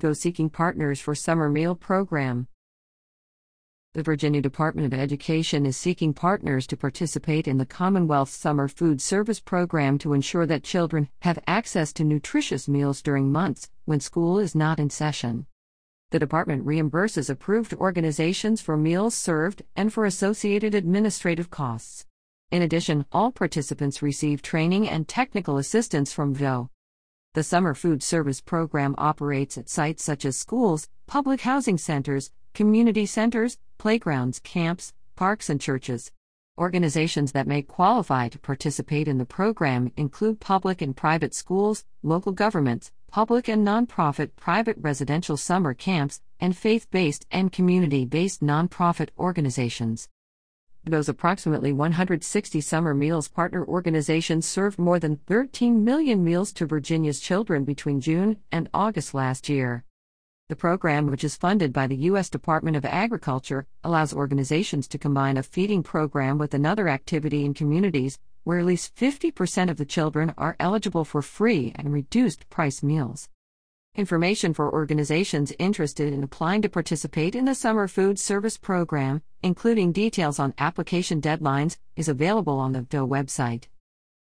Go Seeking Partners for Summer Meal Program. The Virginia Department of Education is seeking partners to participate in the Commonwealth Summer Food Service Program to ensure that children have access to nutritious meals during months when school is not in session. The department reimburses approved organizations for meals served and for associated administrative costs. In addition, all participants receive training and technical assistance from VDOE. The Summer Food Service Program operates at sites such as schools, public housing centers, community centers, playgrounds, camps, parks, and churches. Organizations that may qualify to participate in the program include public and private schools, local governments, public and nonprofit private residential summer camps, and faith based and community based nonprofit organizations. Those approximately 160 summer meals partner organizations served more than 13 million meals to Virginia's children between June and August last year. The program, which is funded by the U.S. Department of Agriculture, allows organizations to combine a feeding program with another activity in communities where at least 50% of the children are eligible for free and reduced price meals. Information for organizations interested in applying to participate in the Summer Food Service Program, including details on application deadlines, is available on the DOE website.